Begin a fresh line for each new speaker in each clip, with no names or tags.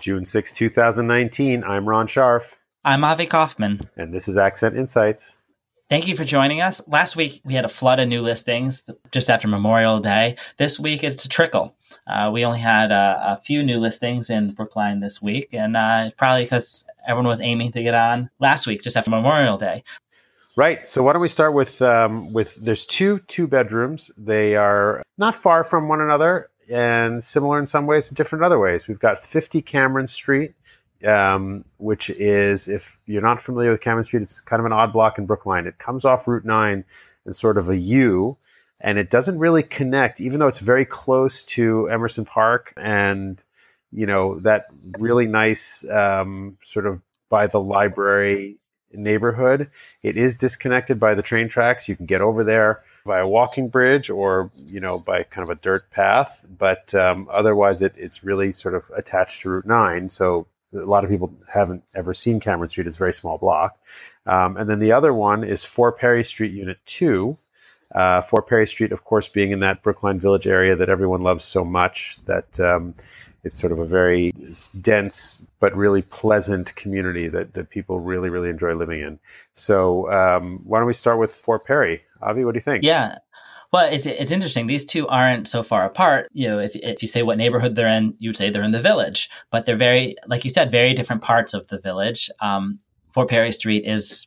June 6, 2019. I'm Ron Scharf.
I'm Avi Kaufman.
And this is Accent Insights.
Thank you for joining us. Last week, we had a flood of new listings just after Memorial Day. This week, it's a trickle. Uh, we only had a, a, few new listings in Brookline this week, and uh, probably because everyone was aiming to get on last week, just after Memorial Day.
Right. So why don't we start with um, with there's two two bedrooms. They are not far from one another and similar in some ways, different in other ways. We've got 50 Cameron Street um, which is, if you're not familiar with Cameron Street, it's kind of an odd block in Brookline. It comes off Route 9 in sort of a U, and it doesn't really connect, even though it's very close to Emerson Park and, you know, that really nice um, sort of by the library neighborhood. It is disconnected by the train tracks. You can get over there by a walking bridge or you know by kind of a dirt path but um, otherwise it, it's really sort of attached to route 9 so a lot of people haven't ever seen Cameron Street. It's a very small block. Um, and then the other one is 4 Perry Street, Unit 2. Uh, 4 Perry Street, of course, being in that Brookline Village area that everyone loves so much that um, it's sort of a very dense but really pleasant community that, that people really, really enjoy living in. So um, why don't we start with 4 Perry? Avi, what do you think?
Yeah. Well, it's it's interesting. These two aren't so far apart. You know, if if you say what neighborhood they're in, you'd say they're in the village, but they're very, like you said, very different parts of the village. Um, 4 Perry Street is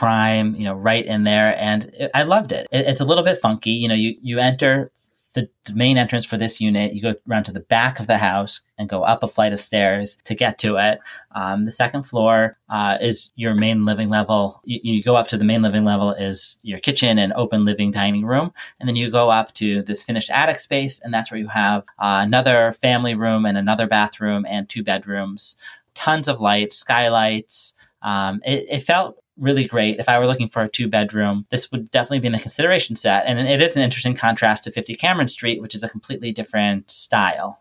prime, you know, right in there, and it, I loved it. it. It's a little bit funky. You know, you you enter the main entrance for this unit, you go around to the back of the house and go up a flight of stairs to get to it. Um, the second floor uh, is your main living level. You, you, go up to the main living level is your kitchen and open living dining room, and then you go up to this finished attic space, and that's where you have uh, another family room and another bathroom and two bedrooms. Tons of lights, skylights. Um, it, it felt really great. If I were looking for a two bedroom, this would definitely be in the consideration set. And it is an interesting contrast to 50 Cameron Street, which is a completely different style.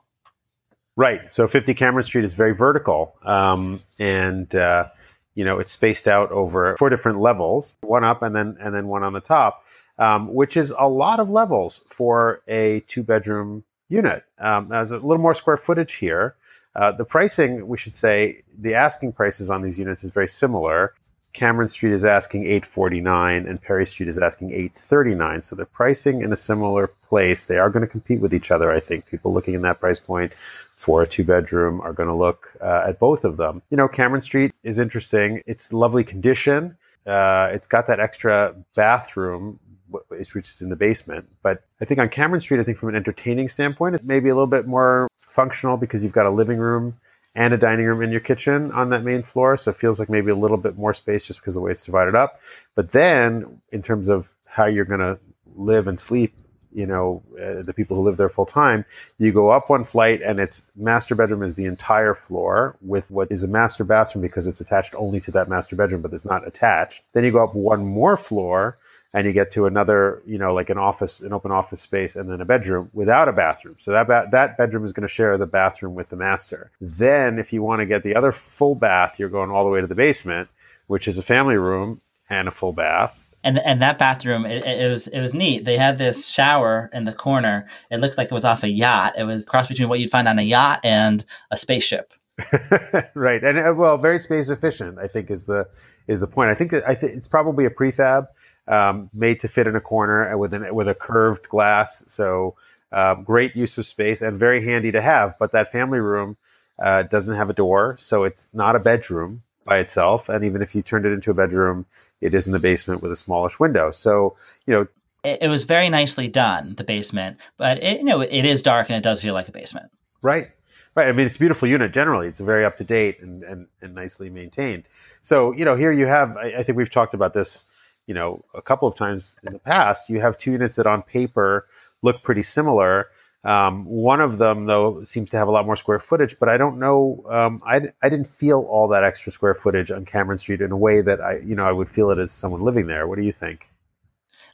Right. So 50 Cameron Street is very vertical. Um, and, uh, you know, it's spaced out over four different levels, one up and then, and then one on the top, um, which is a lot of levels for a two bedroom unit. Um, there's a little more square footage here. Uh, the pricing, we should say, the asking prices on these units is very similar. Cameron Street is asking 849 and Perry Street is asking 839. So they're pricing in a similar place. They are going to compete with each other, I think. People looking in that price point for a two bedroom are going to look uh, at both of them. You know, Cameron Street is interesting. It's lovely condition. Uh, it's got that extra bathroom, which is in the basement. But I think on Cameron Street, I think from an entertaining standpoint, it may be a little bit more functional because you've got a living room and a dining room in your kitchen on that main floor. So it feels like maybe a little bit more space just because the way it's divided up. But then, in terms of how you're going to live and sleep, you know, uh, the people who live there full time, you go up one flight and its master bedroom is the entire floor with what is a master bathroom because it's attached only to that master bedroom, but it's not attached. Then you go up one more floor and you get to another, you know, like an office, an open office space, and then a bedroom without a bathroom. So that ba- that bedroom is going to share the bathroom with the master. Then, if you want to get the other full bath, you're going all the way to the basement, which is a family room and a full bath.
And and that bathroom, it, it was it was neat. They had this shower in the corner. It looked like it was off a yacht. It was cross between what you'd find on a yacht and a spaceship.
right, and uh, well, very space efficient. I think is the is the point. I think that I think it's probably a prefab um, made to fit in a corner with an with a curved glass. So uh, great use of space and very handy to have. But that family room uh, doesn't have a door, so it's not a bedroom by itself. And even if you turned it into a bedroom, it is in the basement with a smallish window. So you know.
It, it was very nicely done, the basement, but it, you know it is dark and it does feel like a basement.
Right, Right. I mean, it's a beautiful unit generally. It's very up to date and, and, and nicely maintained. So, you know, here you have, I, I, think we've talked about this you know a couple of times in the past you have two units that on paper look pretty similar. Um, one of them though seems to have a lot more square footage but i don't know um, I, I didn't feel all that extra square footage on cameron street in a way that i you know i would feel it as someone living there. What do you think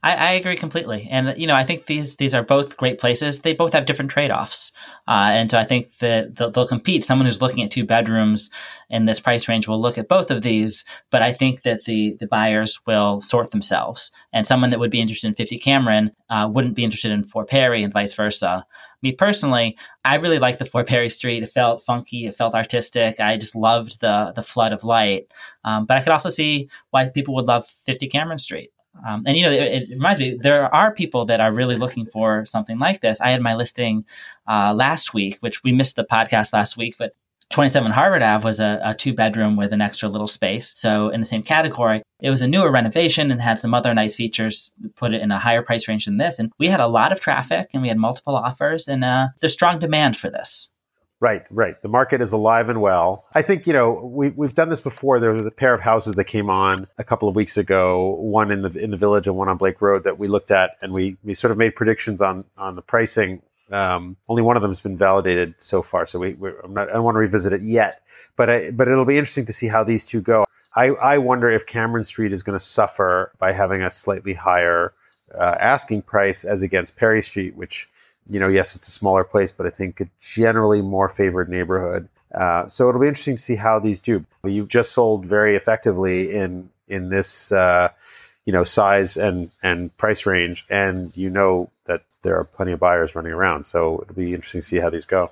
I, I, agree completely, and you know, I think these these are both great places. They both have different trade offs, uh, and so I think that they'll, they'll, compete. Someone who's looking at two bedrooms in this price range will look at both of these, but I think that the the buyers will sort themselves. And someone that would be interested in 50 Cameron uh, wouldn't be interested in 4 Perry, and vice versa. Me personally, I really liked the 4 Perry Street. It felt funky. It felt artistic. I just loved the the flood of light. Um, but I could also see why people would love 50 Cameron Street. Um, and you know, it, it, reminds me there are people that are really looking for something like this. I had my listing uh, last week, which we missed the podcast last week, but 27 Harvard Ave was a, a, two bedroom with an extra little space. So in the same category, it was a newer renovation and had some other nice features. Put it in a higher price range than this, and we had a lot of traffic and we had multiple offers, and uh, there's strong demand for this.
Right, right. The market is alive and well. I think, you know, we, we've done this before. There was a pair of houses that came on a couple of weeks ago, one in the in the village and one on Blake Road that we looked at and we, we sort of made predictions on, on the pricing. Um, only one of them has been validated so far. So we, I'm not, I don't want to revisit it yet, but I, but it'll be interesting to see how these two go. I, I wonder if Cameron Street is going to suffer by having a slightly higher uh, asking price as against Perry Street, which you know, yes, it's a smaller place, but I think a generally more favored neighborhood. Uh, so it'll be interesting to see how these do. You just sold very effectively in in this uh, you know size and and price range, and you know that there are plenty of buyers running around. So it'll be interesting to see how these go.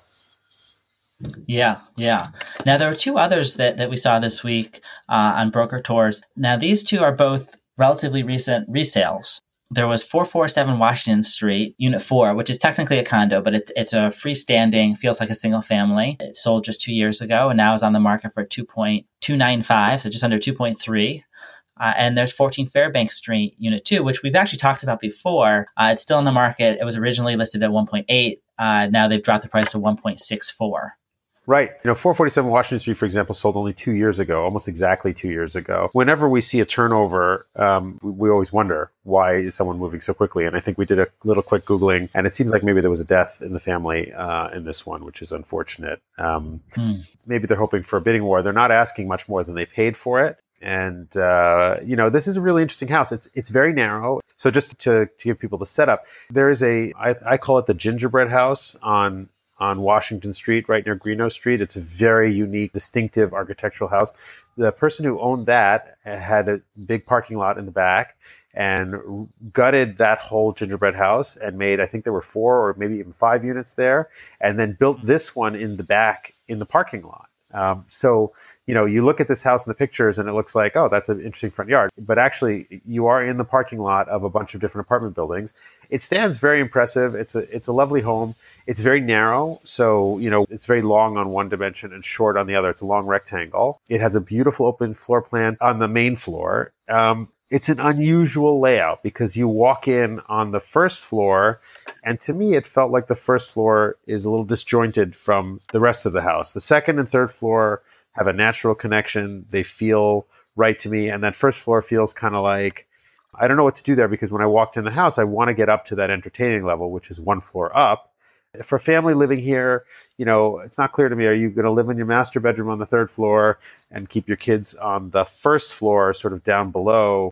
Yeah, yeah. Now there are two others that that we saw this week uh, on broker tours. Now these two are both relatively recent resales there was 447 Washington Street, Unit 4, which is technically a condo, but it's, it's a freestanding, feels like a single family. It sold just two years ago and now is on the market for 2.295, so just under 2.3. Uh, and there's 14 Fairbanks Street, Unit 2, which we've actually talked about before. Uh, it's still in the market. It was originally listed at 1.8. Uh, now they've dropped the price to 1.64.
Right. You know, 447 Washington Street, for example, sold only two years ago, almost exactly two years ago. Whenever we see a turnover, um, we, we, always wonder why is someone moving so quickly. And I think we did a little quick googling, and it seems like maybe there was a death in the family uh, in this one, which is unfortunate. Um, hmm. Maybe they're hoping for a bidding war. They're not asking much more than they paid for it. And uh, you know, this is a really interesting house. It's it's very narrow. So just to, to give people the setup, there is a I, I call it the gingerbread house on on Washington Street, right near Greenough Street. It's a very unique, distinctive architectural house. The person who owned that had a big parking lot in the back and gutted that whole gingerbread house and made, I think there were four or maybe even five units there, and then built this one in the back in the parking lot. Um, so, you know, you look at this house in the pictures and it looks like, oh, that's an interesting front yard. But actually, you are in the parking lot of a bunch of different apartment buildings. It stands very impressive. It's a it's a lovely home. It's very narrow, so you know it's very long on one dimension and short on the other. It's a long rectangle. It has a beautiful open floor plan on the main floor. Um, it's an unusual layout because you walk in on the first floor and to me, it felt like the first floor is a little disjointed from the rest of the house. The second and third floor have a natural connection. They feel right to me. And that first floor feels kind of like, I don't know what to do there because when I walked in the house, I want to get up to that entertaining level, which is one floor up. For family living here, you know, it's not clear to me. Are you going to live in your master bedroom on the third floor and keep your kids on the first floor, sort of down below?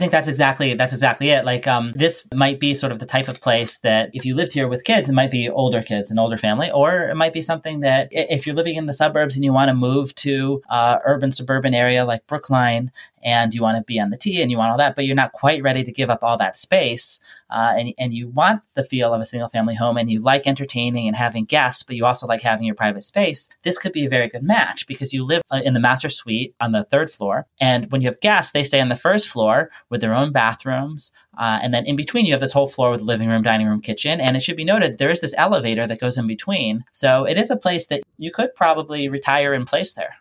I think that's exactly that's exactly it. Like um, this might be sort of the type of place that if you lived here with kids, it might be older kids, an older family, or it might be something that if you're living in the suburbs and you want to move to uh, urban suburban area like Brookline and you want to be on the T and you want all that, but you're not quite ready to give up all that space uh, and, and you want the feel of a single family home and you like entertaining and having guests, but you also like having your private space, this could be a very good match because you live uh, in the master suite on the third floor. And when you have guests, they stay on the first floor with their own bathrooms. Uh, and then in between, you have this whole floor with living room, dining room, kitchen. And it should be noted there is this elevator that goes in between. So it is a place that you could probably retire in place there.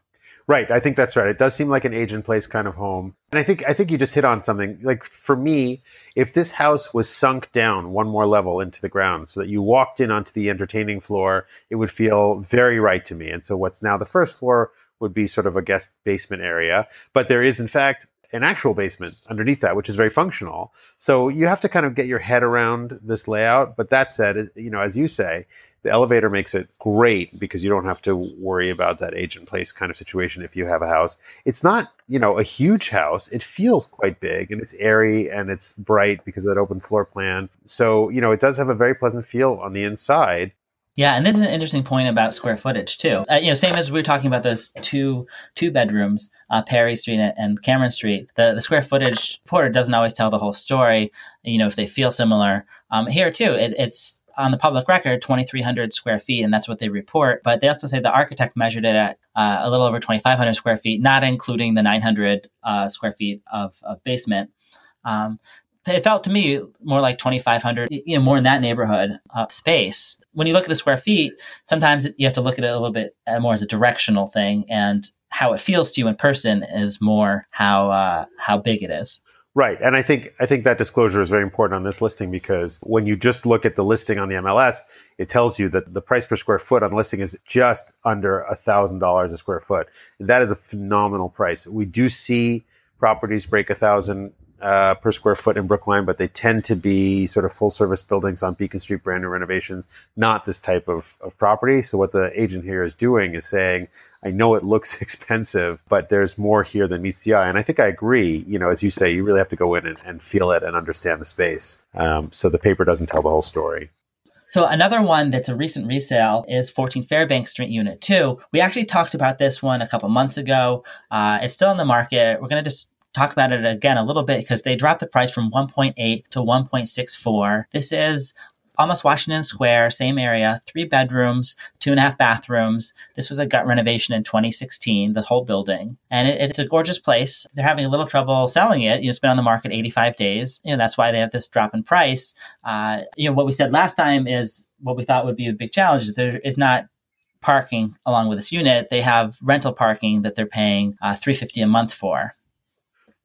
Right. I think that's right. It does seem like an age in place kind of home. And I think I think you just hit on something. Like for me, if this house was sunk down one more level into the ground so that you walked in onto the entertaining floor, it would feel very right to me. And so what's now the first floor would be sort of a guest basement area, but there is in fact an actual basement underneath that, which is very functional. So you have to kind of get your head around this layout. But that said, you know, as you say, The elevator makes it great because you don't have to worry about that age in place kind of situation if you have a house. It's not, you know, a huge house. It feels quite big and it's airy and it's bright because of that open floor plan. So, you know, it does have a very pleasant feel on the inside.
Yeah, and this is an interesting point about square footage too. Uh, you know, same as we were talking about those two two bedrooms, uh, Perry Street and Cameron Street. The the square footage report doesn't always tell the whole story. You know, if they feel similar. Um, here too, it, it's on the public record 2,300 square feet, and that's what they report. But they also say the architect measured it at uh, a little over 2,500 square feet, not including the 900 uh, square feet of, of basement. Um, it felt to me more like 2500 you know more in that neighborhood uh, space when you look at the square feet sometimes you have to look at it a little bit uh, more as a directional thing and how it feels to you in person is more how uh, how big it is
Right. And I think I think that disclosure is very important on this listing because when you just look at the listing on the MLS, it tells you that the price per square foot on listing is just under a thousand dollars a square foot. And that is a phenomenal price. We do see properties break a thousand uh, per square foot in Brookline, but they tend to be sort of full service buildings on Beacon Street, brand new renovations, not this type of, of property. So, what the agent here is doing is saying, I know it looks expensive, but there's more here than meets the eye. And I think I agree. You know, as you say, you really have to go in and, and feel it and understand the space. Um, so, the paper doesn't tell the whole story.
So another one that's a recent resale is 14 Fairbank Street Unit 2. We actually talked about this one a couple months ago. Uh, it's still in the market. We're going to just talk about it again a little bit because they dropped the price from 1.8 to 1.64. This is almost Washington Square, same area, three bedrooms, two and a half bathrooms. This was a gut renovation in 2016, the whole building. And it, it's a gorgeous place. They're having a little trouble selling it. You know, it's been on the market 85 days. You know, that's why they have this drop in price. Uh, you know, what we said last time is what we thought would be a big challenge is there is not parking along with this unit. They have rental parking that they're paying uh, 350 a month for.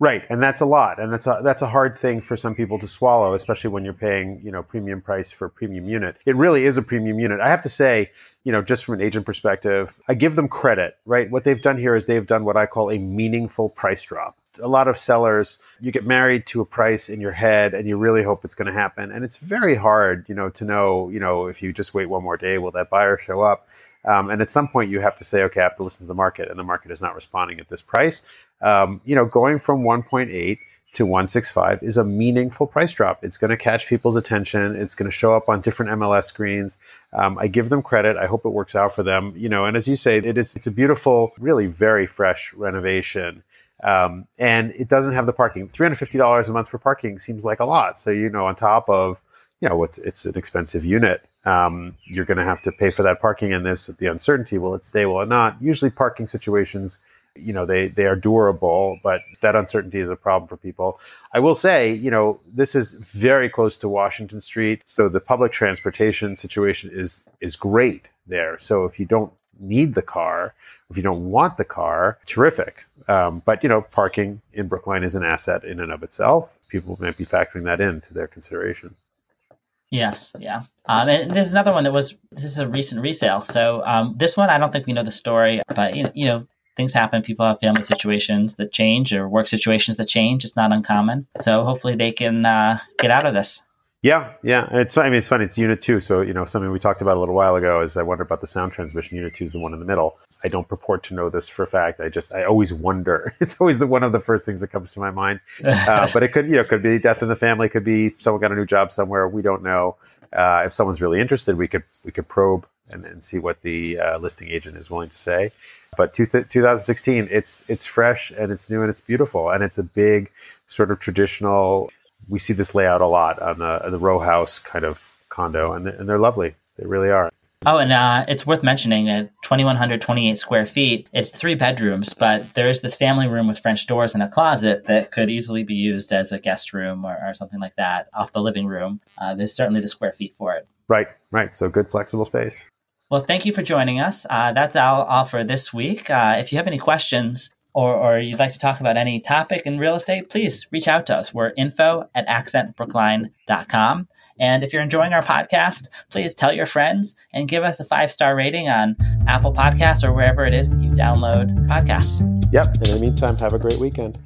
Right, and that's a lot, and that's a that's a hard thing for some people to swallow, especially when you're paying you know premium price for a premium unit. It really is a premium unit. I have to say, you know, just from an agent perspective, I give them credit. Right, what they've done here is they've done what I call a meaningful price drop. A lot of sellers, you get married to a price in your head, and you really hope it's going to happen, and it's very hard, you know, to know, you know, if you just wait one more day, will that buyer show up? Um, and at some point, you have to say, okay, I have to listen to the market, and the market is not responding at this price um, you know, going from 1.8 to 165 is a meaningful price drop. It's going to catch people's attention. It's going to show up on different MLS screens. Um, I give them credit. I hope it works out for them. You know, and as you say, it is it's a beautiful, really very fresh renovation. Um, and it doesn't have the parking. Three hundred fifty dollars a month for parking seems like a lot. So you know, on top of you know, it's it's an expensive unit. Um, you're going to have to pay for that parking, and there's the uncertainty: will it stay? Will it not? Usually, parking situations you know they they are durable but that uncertainty is a problem for people i will say you know this is very close to washington street so the public transportation situation is is great there so if you don't need the car if you don't want the car terrific um, but you know parking in brookline is an asset in and of itself people might be factoring that into their consideration
Yes, yeah. Um, and there's another one that was this is a recent resale. So um, this one I don't think we know the story, but you know, you know things happen. People have family situations that change or work situations that change. It's not uncommon. So hopefully they can uh, get out of this.
Yeah, yeah. It's I mean it's funny. It's unit two, so you know something we talked about a little while ago is I wonder about the sound transmission. Unit two is the one in the middle. I don't purport to know this for a fact. I just I always wonder. It's always the one of the first things that comes to my mind. Uh, but it could you know could be death in the family. Could be someone got a new job somewhere. We don't know. Uh, if someone's really interested, we could we could probe and, and see what the uh, listing agent is willing to say. But two th- 2016, it's it's fresh and it's new and it's beautiful and it's a big sort of traditional. We see this layout a lot on the, the row house kind of condo, and they're, and they're lovely. They really are.
Oh, and uh, it's worth mentioning at 2,128 square feet, it's three bedrooms, but there's this family room with French doors and a closet that could easily be used as a guest room or, or something like that off the living room. Uh, there's certainly the square feet for it.
Right, right. So good flexible space.
Well, thank you for joining us. Uh, that's all, all for this week. Uh, if you have any questions or, or you'd like to talk about any topic in real estate, please reach out to us. We're info at accentbrookline.com. And if you're enjoying our podcast, please tell your friends and give us a five star rating on Apple Podcasts or wherever it is that you download podcasts.
Yep. And In the meantime, have a great weekend.